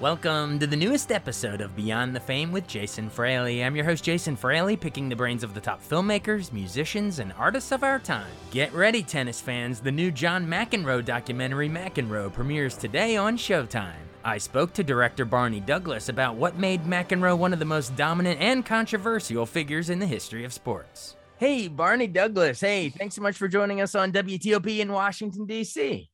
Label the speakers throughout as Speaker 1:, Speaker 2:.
Speaker 1: Welcome to the newest episode of Beyond the Fame with Jason Fraley. I'm your host, Jason Fraley, picking the brains of the top filmmakers, musicians, and artists of our time. Get ready, tennis fans. The new John McEnroe documentary, McEnroe, premieres today on Showtime. I spoke to director Barney Douglas about what made McEnroe one of the most dominant and controversial figures in the history of sports. Hey, Barney Douglas. Hey, thanks so much for joining us on WTOP in Washington, D.C.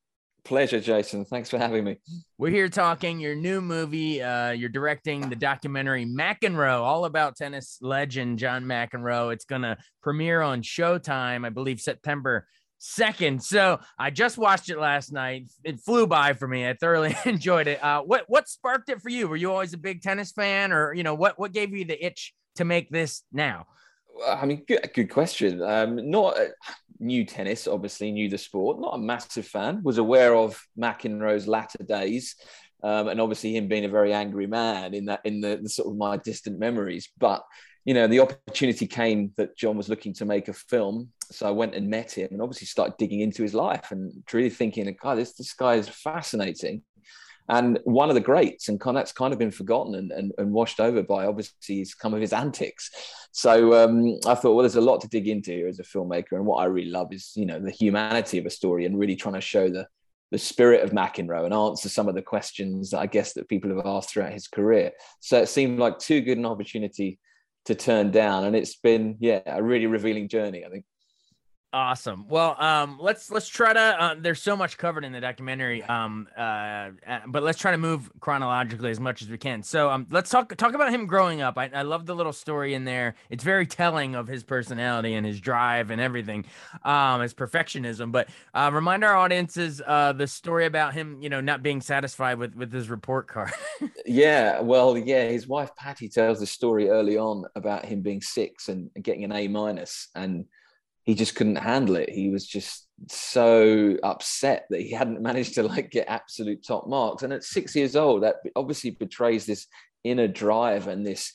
Speaker 2: Pleasure, Jason. Thanks for having me.
Speaker 1: We're here talking your new movie. Uh, you're directing the documentary McEnroe, all about tennis legend John McEnroe. It's going to premiere on Showtime, I believe, September 2nd. So I just watched it last night. It flew by for me. I thoroughly enjoyed it. Uh, what what sparked it for you? Were you always a big tennis fan, or you know what what gave you the itch to make this now?
Speaker 2: I mean, good, good question. Um, not uh, new tennis, obviously knew the sport. Not a massive fan. Was aware of McEnroe's latter days, um, and obviously him being a very angry man in that in the, the, sort of my distant memories. But you know, the opportunity came that John was looking to make a film, so I went and met him, and obviously started digging into his life and really thinking, God, this this guy is fascinating and one of the greats, and that's kind of been forgotten and, and, and washed over by obviously some of his antics. So um, I thought, well, there's a lot to dig into here as a filmmaker, and what I really love is you know the humanity of a story and really trying to show the the spirit of McEnroe and answer some of the questions that I guess that people have asked throughout his career. So it seemed like too good an opportunity to turn down, and it's been yeah a really revealing journey. I think.
Speaker 1: Awesome. Well, um, let's let's try to. Uh, there's so much covered in the documentary, um, uh, uh, but let's try to move chronologically as much as we can. So, um, let's talk talk about him growing up. I, I love the little story in there. It's very telling of his personality and his drive and everything, um, his perfectionism. But uh, remind our audiences uh, the story about him, you know, not being satisfied with with his report card.
Speaker 2: yeah, well, yeah, his wife Patty tells the story early on about him being six and getting an A minus and he just couldn't handle it. He was just so upset that he hadn't managed to like get absolute top marks. And at six years old, that obviously betrays this inner drive and this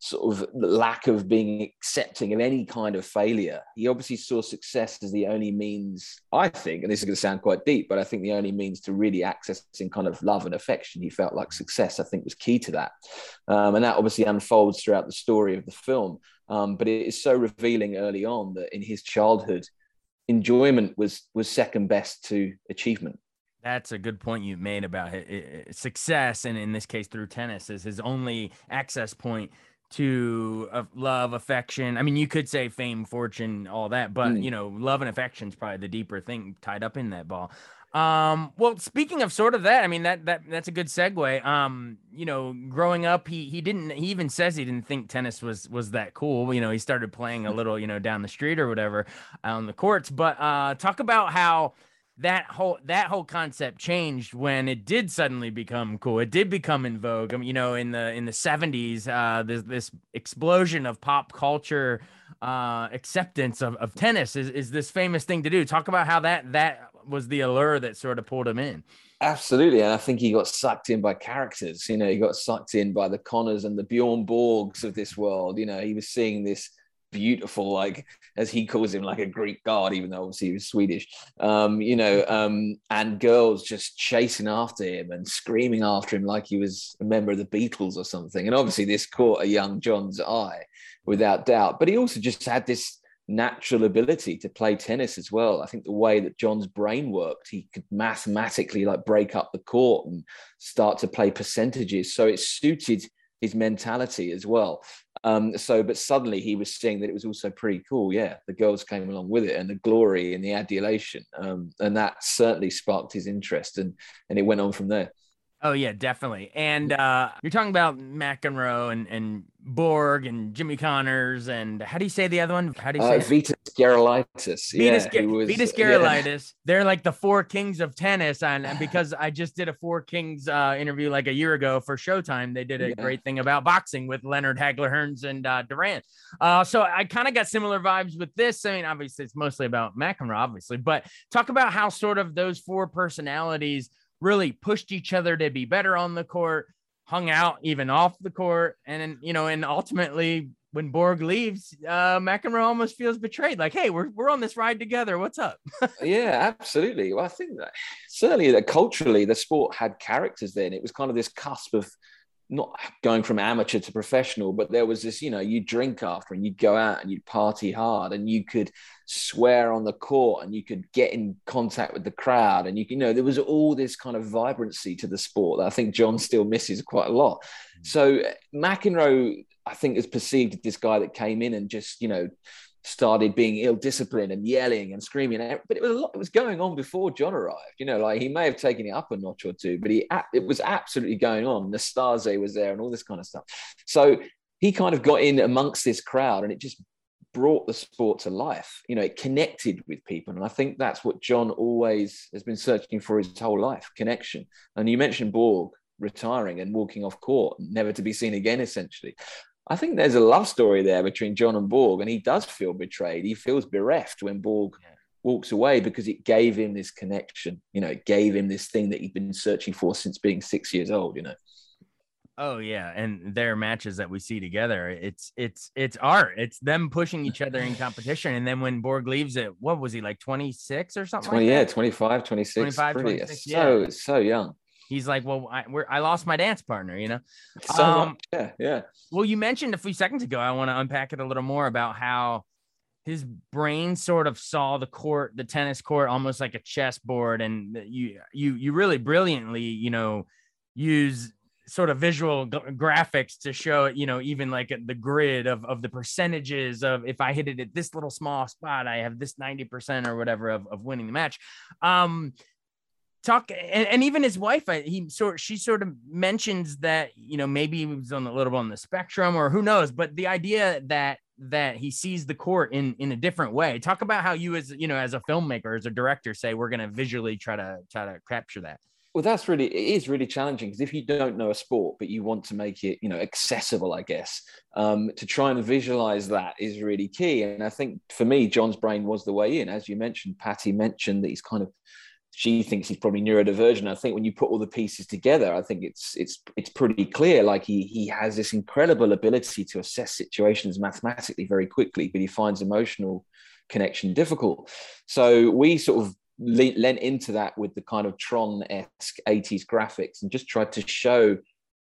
Speaker 2: sort of lack of being accepting of any kind of failure. He obviously saw success as the only means, I think, and this is going to sound quite deep, but I think the only means to really accessing kind of love and affection. He felt like success, I think, was key to that. Um, and that obviously unfolds throughout the story of the film. Um, but it is so revealing early on that in his childhood, enjoyment was was second best to achievement.
Speaker 1: That's a good point you made about it, it, success, and in this case through tennis, is his only access point to uh, love, affection. I mean, you could say fame, fortune, all that, but mm. you know, love and affection is probably the deeper thing tied up in that ball. Um, well, speaking of sort of that, I mean that that that's a good segue. Um, you know, growing up, he he didn't he even says he didn't think tennis was was that cool. You know, he started playing a little, you know, down the street or whatever on the courts. But uh, talk about how that whole that whole concept changed when it did suddenly become cool. It did become in vogue. I mean, you know, in the in the seventies, uh, there's this explosion of pop culture uh, acceptance of, of tennis is, is this famous thing to do. Talk about how that that was the allure that sort of pulled him in.
Speaker 2: Absolutely, and I think he got sucked in by characters. You know, he got sucked in by the Connors and the Bjorn Borgs of this world. You know, he was seeing this beautiful, like as he calls him, like a Greek god, even though obviously he was Swedish. Um, you know, um, and girls just chasing after him and screaming after him like he was a member of the Beatles or something. And obviously, this caught a young John's eye, without doubt. But he also just had this natural ability to play tennis as well. I think the way that John's brain worked, he could mathematically like break up the court and start to play percentages. So it suited his mentality as well. Um, so, but suddenly he was seeing that it was also pretty cool. Yeah, the girls came along with it, and the glory and the adulation, um, and that certainly sparked his interest, and and it went on from there.
Speaker 1: Oh yeah, definitely. And uh, you're talking about McEnroe and, and Borg and Jimmy Connors and how do you say the other one? How do you say uh,
Speaker 2: Vitas Gerulaitis?
Speaker 1: Vitas, yeah, was, Vitas Gerulaitis. Yeah. They're like the four kings of tennis, and, because I just did a four kings uh, interview like a year ago for Showtime, they did a yeah. great thing about boxing with Leonard Hagler Hearns and uh, Duran. Uh, so I kind of got similar vibes with this. I mean, obviously it's mostly about McEnroe, obviously, but talk about how sort of those four personalities really pushed each other to be better on the court, hung out even off the court, and you know, and ultimately when Borg leaves, uh, McEnroe almost feels betrayed. Like, hey, we're we're on this ride together. What's up?
Speaker 2: yeah, absolutely. Well, I think that certainly that culturally the sport had characters then. It was kind of this cusp of not going from amateur to professional, but there was this, you know, you drink after and you'd go out and you'd party hard and you could swear on the court and you could get in contact with the crowd. And you, you know, there was all this kind of vibrancy to the sport that I think John still misses quite a lot. Mm. So McEnroe, I think, is perceived as this guy that came in and just, you know, started being ill-disciplined and yelling and screaming. Eh, but it was a lot. It was going on before John arrived. You know, like he may have taken it up a notch or two, but he it was absolutely going on. Nastase was there and all this kind of stuff. So he kind of got in amongst this crowd, and it just brought the sport to life. You know, it connected with people, and I think that's what John always has been searching for his whole life: connection. And you mentioned Borg retiring and walking off court, never to be seen again, essentially. I think there's a love story there between John and Borg, and he does feel betrayed. He feels bereft when Borg yeah. walks away because it gave him this connection. You know, it gave him this thing that he'd been searching for since being six years old. You know.
Speaker 1: Oh yeah, and their matches that we see together, it's it's it's art. It's them pushing each other in competition. And then when Borg leaves it, what was he like 26 or something 20
Speaker 2: like yeah, 25, 26. 25, pretty, 26, so yeah. so young
Speaker 1: he's like, well, I, I lost my dance partner, you know?
Speaker 2: So, um, yeah, yeah.
Speaker 1: Well, you mentioned a few seconds ago, I want to unpack it a little more about how his brain sort of saw the court, the tennis court, almost like a chessboard. And you, you, you really brilliantly, you know, use sort of visual g- graphics to show it, you know, even like the grid of, of the percentages of if I hit it at this little small spot, I have this 90% or whatever of, of winning the match. Um, talk and, and even his wife he sort she sort of mentions that you know maybe he was on a little bit on the spectrum or who knows but the idea that that he sees the court in in a different way. Talk about how you as you know as a filmmaker as a director say we're going to visually try to try to capture that.
Speaker 2: Well that's really it is really challenging because if you don't know a sport but you want to make it you know accessible i guess um, to try and visualize that is really key. And i think for me john's brain was the way in. As you mentioned patty mentioned that he's kind of she thinks he's probably neurodivergent. I think when you put all the pieces together, I think it's it's it's pretty clear. Like he he has this incredible ability to assess situations mathematically very quickly, but he finds emotional connection difficult. So we sort of lent into that with the kind of Tron esque 80s graphics and just tried to show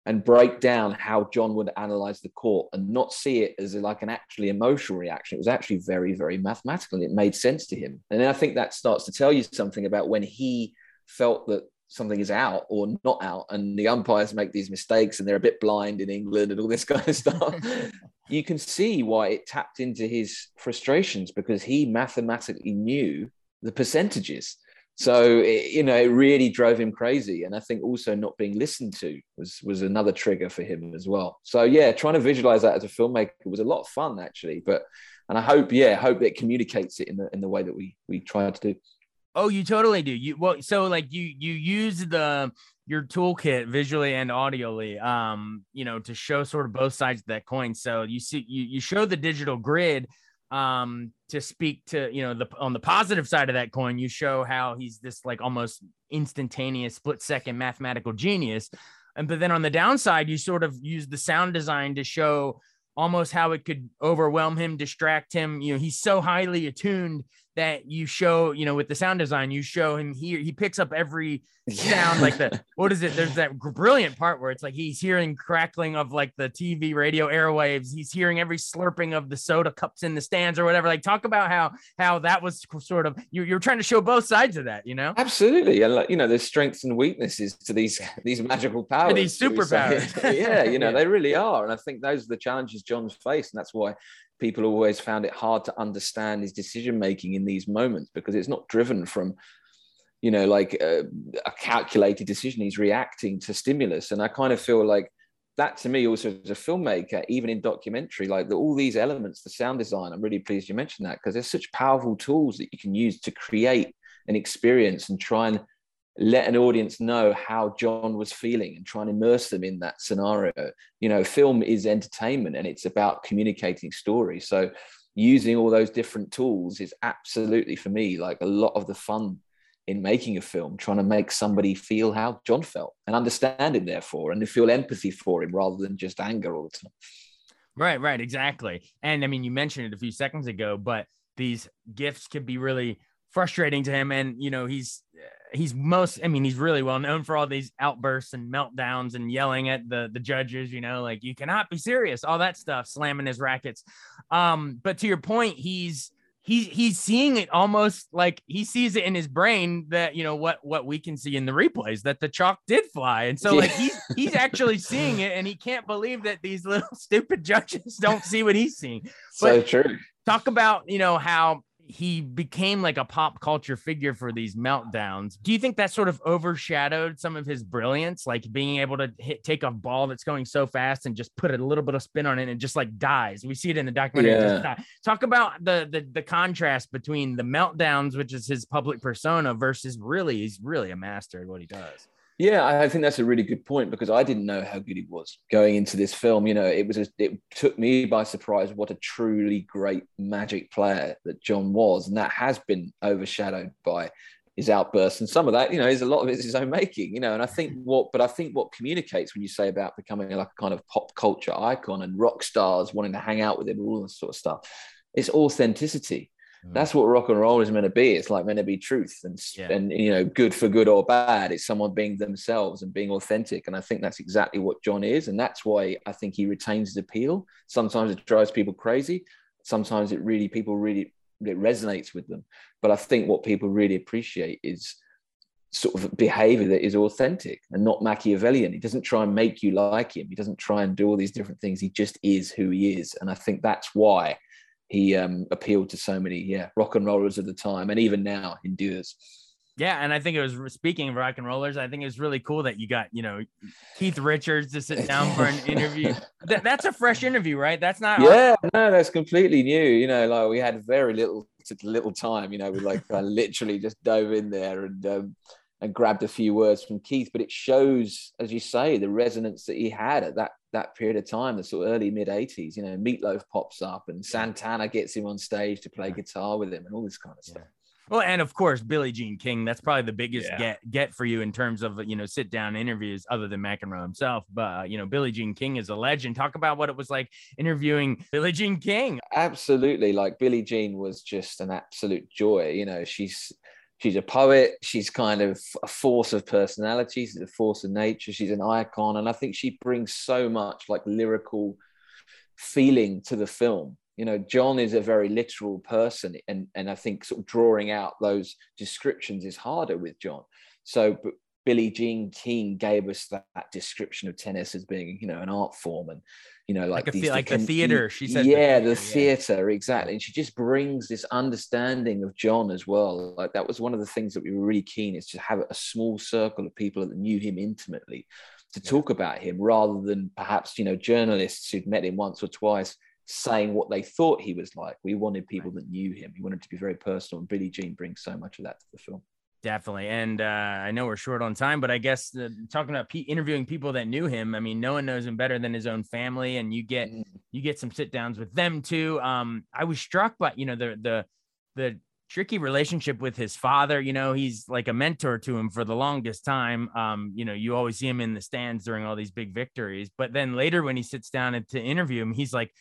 Speaker 2: and break down how John would analyze the court and not see it as like an actually emotional reaction. It was actually very, very mathematical. And it made sense to him. And I think that starts to tell you something about when he felt that something is out or not out, and the umpires make these mistakes and they're a bit blind in England and all this kind of stuff. you can see why it tapped into his frustrations because he mathematically knew the percentages so it, you know it really drove him crazy and i think also not being listened to was was another trigger for him as well. So yeah trying to visualize that as a filmmaker was a lot of fun actually but and i hope yeah hope it communicates it in the in the way that we we try to do.
Speaker 1: Oh you totally do. You well so like you you use the your toolkit visually and audially, um you know to show sort of both sides of that coin. So you see you, you show the digital grid um to speak to you know the on the positive side of that coin you show how he's this like almost instantaneous split second mathematical genius. And but then on the downside you sort of use the sound design to show almost how it could overwhelm him distract him. You know he's so highly attuned that you show, you know, with the sound design, you show him here, he picks up every sound like the what is it? There's that brilliant part where it's like he's hearing crackling of like the TV radio airwaves, he's hearing every slurping of the soda cups in the stands or whatever. Like talk about how how that was sort of you you're trying to show both sides of that, you know?
Speaker 2: Absolutely. And like, you know, there's strengths and weaknesses to these these magical powers.
Speaker 1: these superpowers.
Speaker 2: yeah, you know, yeah. they really are. And I think those are the challenges John's faced. And that's why people always found it hard to understand his decision making in these moments because it's not driven from you know like a, a, calculated decision. He's reacting to stimulus. And i kind of feel like that to me also as a filmmaker even in documentary like the, all these elements the sound design i'm really pleased you mentioned that because there's such powerful tools that you can use to create an experience and try and let an audience know how John was feeling and try and immerse them in that scenario. You know, film is entertainment and it's about communicating stories. So using all those different tools is absolutely for me like a lot of the fun in making a film, trying to make somebody feel how John felt and understand him therefore and to feel empathy for him rather than just anger all the time.
Speaker 1: Right, right, exactly. And I mean, you mentioned it a few seconds ago, but these gifts can be really frustrating to him. And, you know, he's he's most i mean he's really well known for all these outbursts and meltdowns and yelling at the the judges you know like you cannot be serious all that stuff slamming his rackets. Um but to your point he's he's he's seeing it almost like he sees it in his brain that you know what what we can see in the replays that the chalk did fly. And so like he's he's actually seeing it and he can't believe that these little stupid judges don't see what he's seeing.
Speaker 2: But so true.
Speaker 1: talk about you know how he became like a pop culture figure for these meltdowns. Do you think that sort of overshadowed some of his brilliance, like being able to hit, take a ball that's going so fast and just put a little bit of spin on it and just like dies? We see it in the documentary. Yeah. Talk about the, the the contrast between the meltdowns, which is his public persona, versus really he's really a master at what he does.
Speaker 2: Yeah, I think that's a really good point because I didn't know how good he was going into this film. You know, it was a, it took me by surprise what a truly great magic player that John was, and that has been overshadowed by his outbursts and some of that. You know, is a lot of it is his own making. You know, and I think what, but I think what communicates when you say about becoming like a kind of pop culture icon and rock stars wanting to hang out with him, all this sort of stuff, it's authenticity Mm. That's what rock and roll is meant to be. It's like meant to be truth and yeah. and you know, good for good or bad. It's someone being themselves and being authentic. And I think that's exactly what John is, and that's why I think he retains his appeal. Sometimes it drives people crazy. Sometimes it really people really it resonates with them. But I think what people really appreciate is sort of behavior that is authentic and not Machiavellian. He doesn't try and make you like him. He doesn't try and do all these different things. He just is who he is. And I think that's why he um, appealed to so many yeah rock and rollers at the time and even now endures.
Speaker 1: Yeah and i think it was speaking of rock and rollers i think it was really cool that you got you know keith richards to sit down for an interview. That, that's a fresh interview right? That's not
Speaker 2: yeah no that's completely new. You know like we had very little little time you know we like I literally just dove in there and um, and grabbed a few words from Keith, but it shows, as you say, the resonance that he had at that that period of time, the sort of early mid '80s. You know, Meatloaf pops up, and Santana gets him on stage to play guitar with him, and all this kind of stuff.
Speaker 1: Well, and of course, Billie Jean King. That's probably the biggest yeah. get get for you in terms of you know sit down interviews, other than McEnroe himself. But uh, you know, Billie Jean King is a legend. Talk about what it was like interviewing Billie Jean King.
Speaker 2: Absolutely, like Billie Jean was just an absolute joy. You know, she's she's a poet. She's kind of a force of personality. She's a force of nature. She's an icon. And i think she brings so much like lyrical feeling to the film. You know john is a very literal person and and i think sort of drawing out those descriptions is harder with john. So but billie jean king gave us that, that description of tennis as being you know an art form and you know, like,
Speaker 1: like,
Speaker 2: these,
Speaker 1: like the theater. She said,
Speaker 2: yeah, the theater, yeah. exactly. And she just brings this understanding of John as well. Like that was one of the things that we were really keen is to have a small circle of people that knew him intimately to yeah. talk about him rather than perhaps, you know, journalists who'd met him once or twice saying what they thought he was like. We wanted people that knew him. We wanted to be very personal. And Billie Jean brings so much of that to the film.
Speaker 1: Definitely. And uh, I know we're short on time, but I guess talking about interviewing people that knew him, I mean, no one knows him better than his own family. And you get, mm. you get some sit downs with them too. Um, I was struck by, you know, the, the, the tricky relationship with his father. You know, he's like a mentor to him for the longest time. Um, you know, you always see him in the stands during all these big victories, but then later when he sits down to interview him, he's like,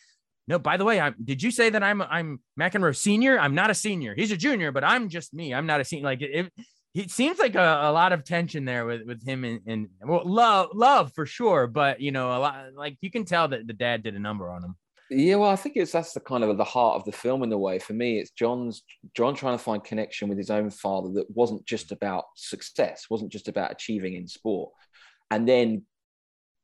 Speaker 1: no, by the way, I'm, did you say that I'm I'm McEnroe senior? I'm not a senior. He's a junior, but I'm just me. I'm not a senior. Like it, it seems like a, a lot of tension there with, with him and, and well, love, love for sure. But you know, a lot like you can tell that the dad did a number on him.
Speaker 2: Yeah, well, I think it's that's the kind of the heart of the film in a way. For me, it's John's John trying to find connection with his own father that wasn't just about success, wasn't just about achieving in sport, and then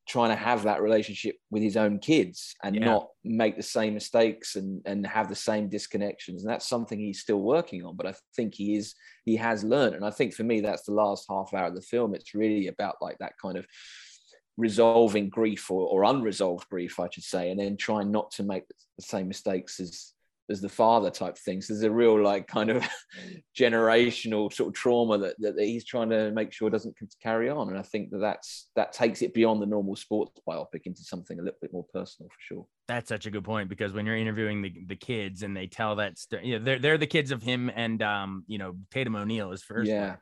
Speaker 2: trying to have that relationship with his own kids and yeah. not make the same mistakes and and have the same disconnections. And that's something he's still working on but i think he is he has learned. And i think for me that's the last half hour of the film. It's really about like that kind of resolving grief or, or unresolved grief i should say and then trying not to make the same mistakes as as the father type things. So there's a real like kind of generational sort of trauma that, that, that he's trying to make sure doesn't carry on. And I think that that's that takes it beyond the normal sports biopic into something a little bit more personal for sure.
Speaker 1: That's such a good point because when you're interviewing the, the kids and they tell that story, you know, they're they're the kids of him and um you know Tatum O'Neal is first.
Speaker 2: Yeah. One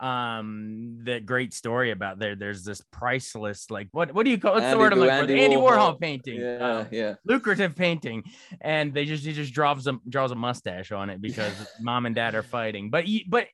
Speaker 1: um that great story about there. There's this priceless like what what do you call what's Andy, the word I'm like Andy, Andy Warhol. Warhol, painting
Speaker 2: yeah uh, yeah.
Speaker 1: lucrative painting. And they just he just draws a draws a mustache on it because mom and dad are fighting. But but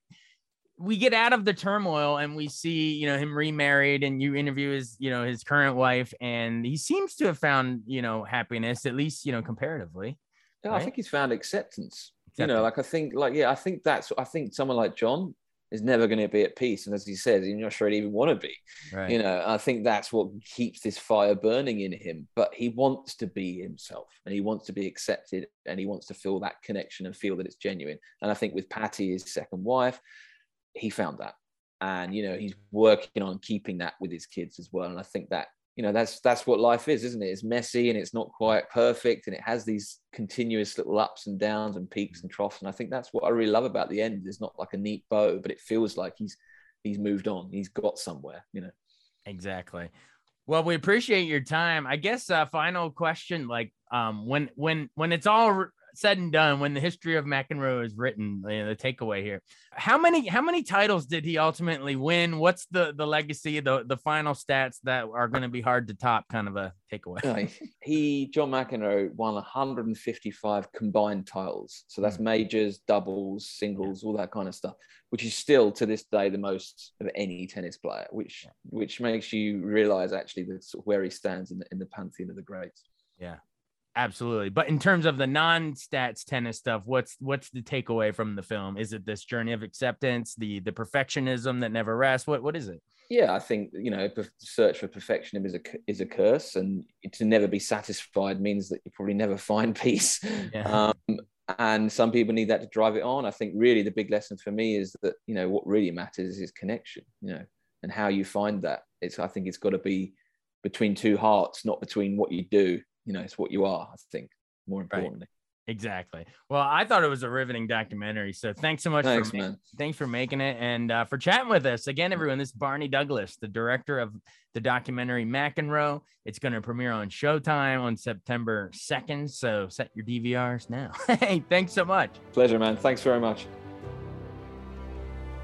Speaker 1: we get out of the turmoil and we see you know him remarried and you interview his you know his current wife and he seems to have found you know happiness at least you know comparatively
Speaker 2: yeah right? i think he's found acceptance. You know like i think like yeah i think that's i think someone like john is never going to be at peace. And as he says, you're not sure he'd even want to be. Right. You know, I think that's what keeps this fire burning in him. But he wants to be himself and he wants to be accepted and he wants to feel that connection and feel that it's genuine. And I think with Patty, his second wife, he found that. And, you know, he's working on keeping that with his kids as well. And I think that you know that's that's what life is isn't it? It's messy and it's not quite perfect and it has these continuous little ups and downs and peaks and troughs and i think that's what i really love about the end. It's not like a neat bow but it feels like he's he's moved on. He's got somewhere you know?
Speaker 1: Exactly. Well we appreciate your time. I guess uh final question like um when when when it's all said and done, when the history of McEnroe is written, you know, the takeaway here, how many how many titles did he ultimately win? What's the the legacy, the the final stats that are going to be hard to top? Kind of a takeaway.
Speaker 2: he John McEnroe won 155 combined titles, so that's hmm. majors, doubles, singles, all that kind of stuff, which is still to this day the most of any tennis player, which which makes you realize actually the, sort of where he stands in the, in the pantheon of the greats.
Speaker 1: Yeah, Absolutely. But in terms of the non-stats tennis stuff, what's what's the takeaway from the film? Is it this journey of acceptance, the the perfectionism that never rests? What what is it?
Speaker 2: Yeah, I think you know, search for perfectionism is a is a curse, and to never be satisfied means that you probably never find peace. Yeah. Um, and some people need that to drive it on. I think really the big lesson for me is that you know what really matters is connection. You know, and how you find that. It's I think it's got to be between two hearts, not between what you do you know it's what you are i think more importantly right.
Speaker 1: Exactly. Well, I thought it was a riveting documentary. So thanks so much
Speaker 2: thanks,
Speaker 1: for
Speaker 2: man.
Speaker 1: thanks for making it and uh, for chatting with us again, everyone. This is Barney Douglas, the director of the documentary McEnroe. It's going to premiere on Showtime on September second. So set your DVRs now. hey, thanks so much.
Speaker 2: Pleasure, man. Thanks very much.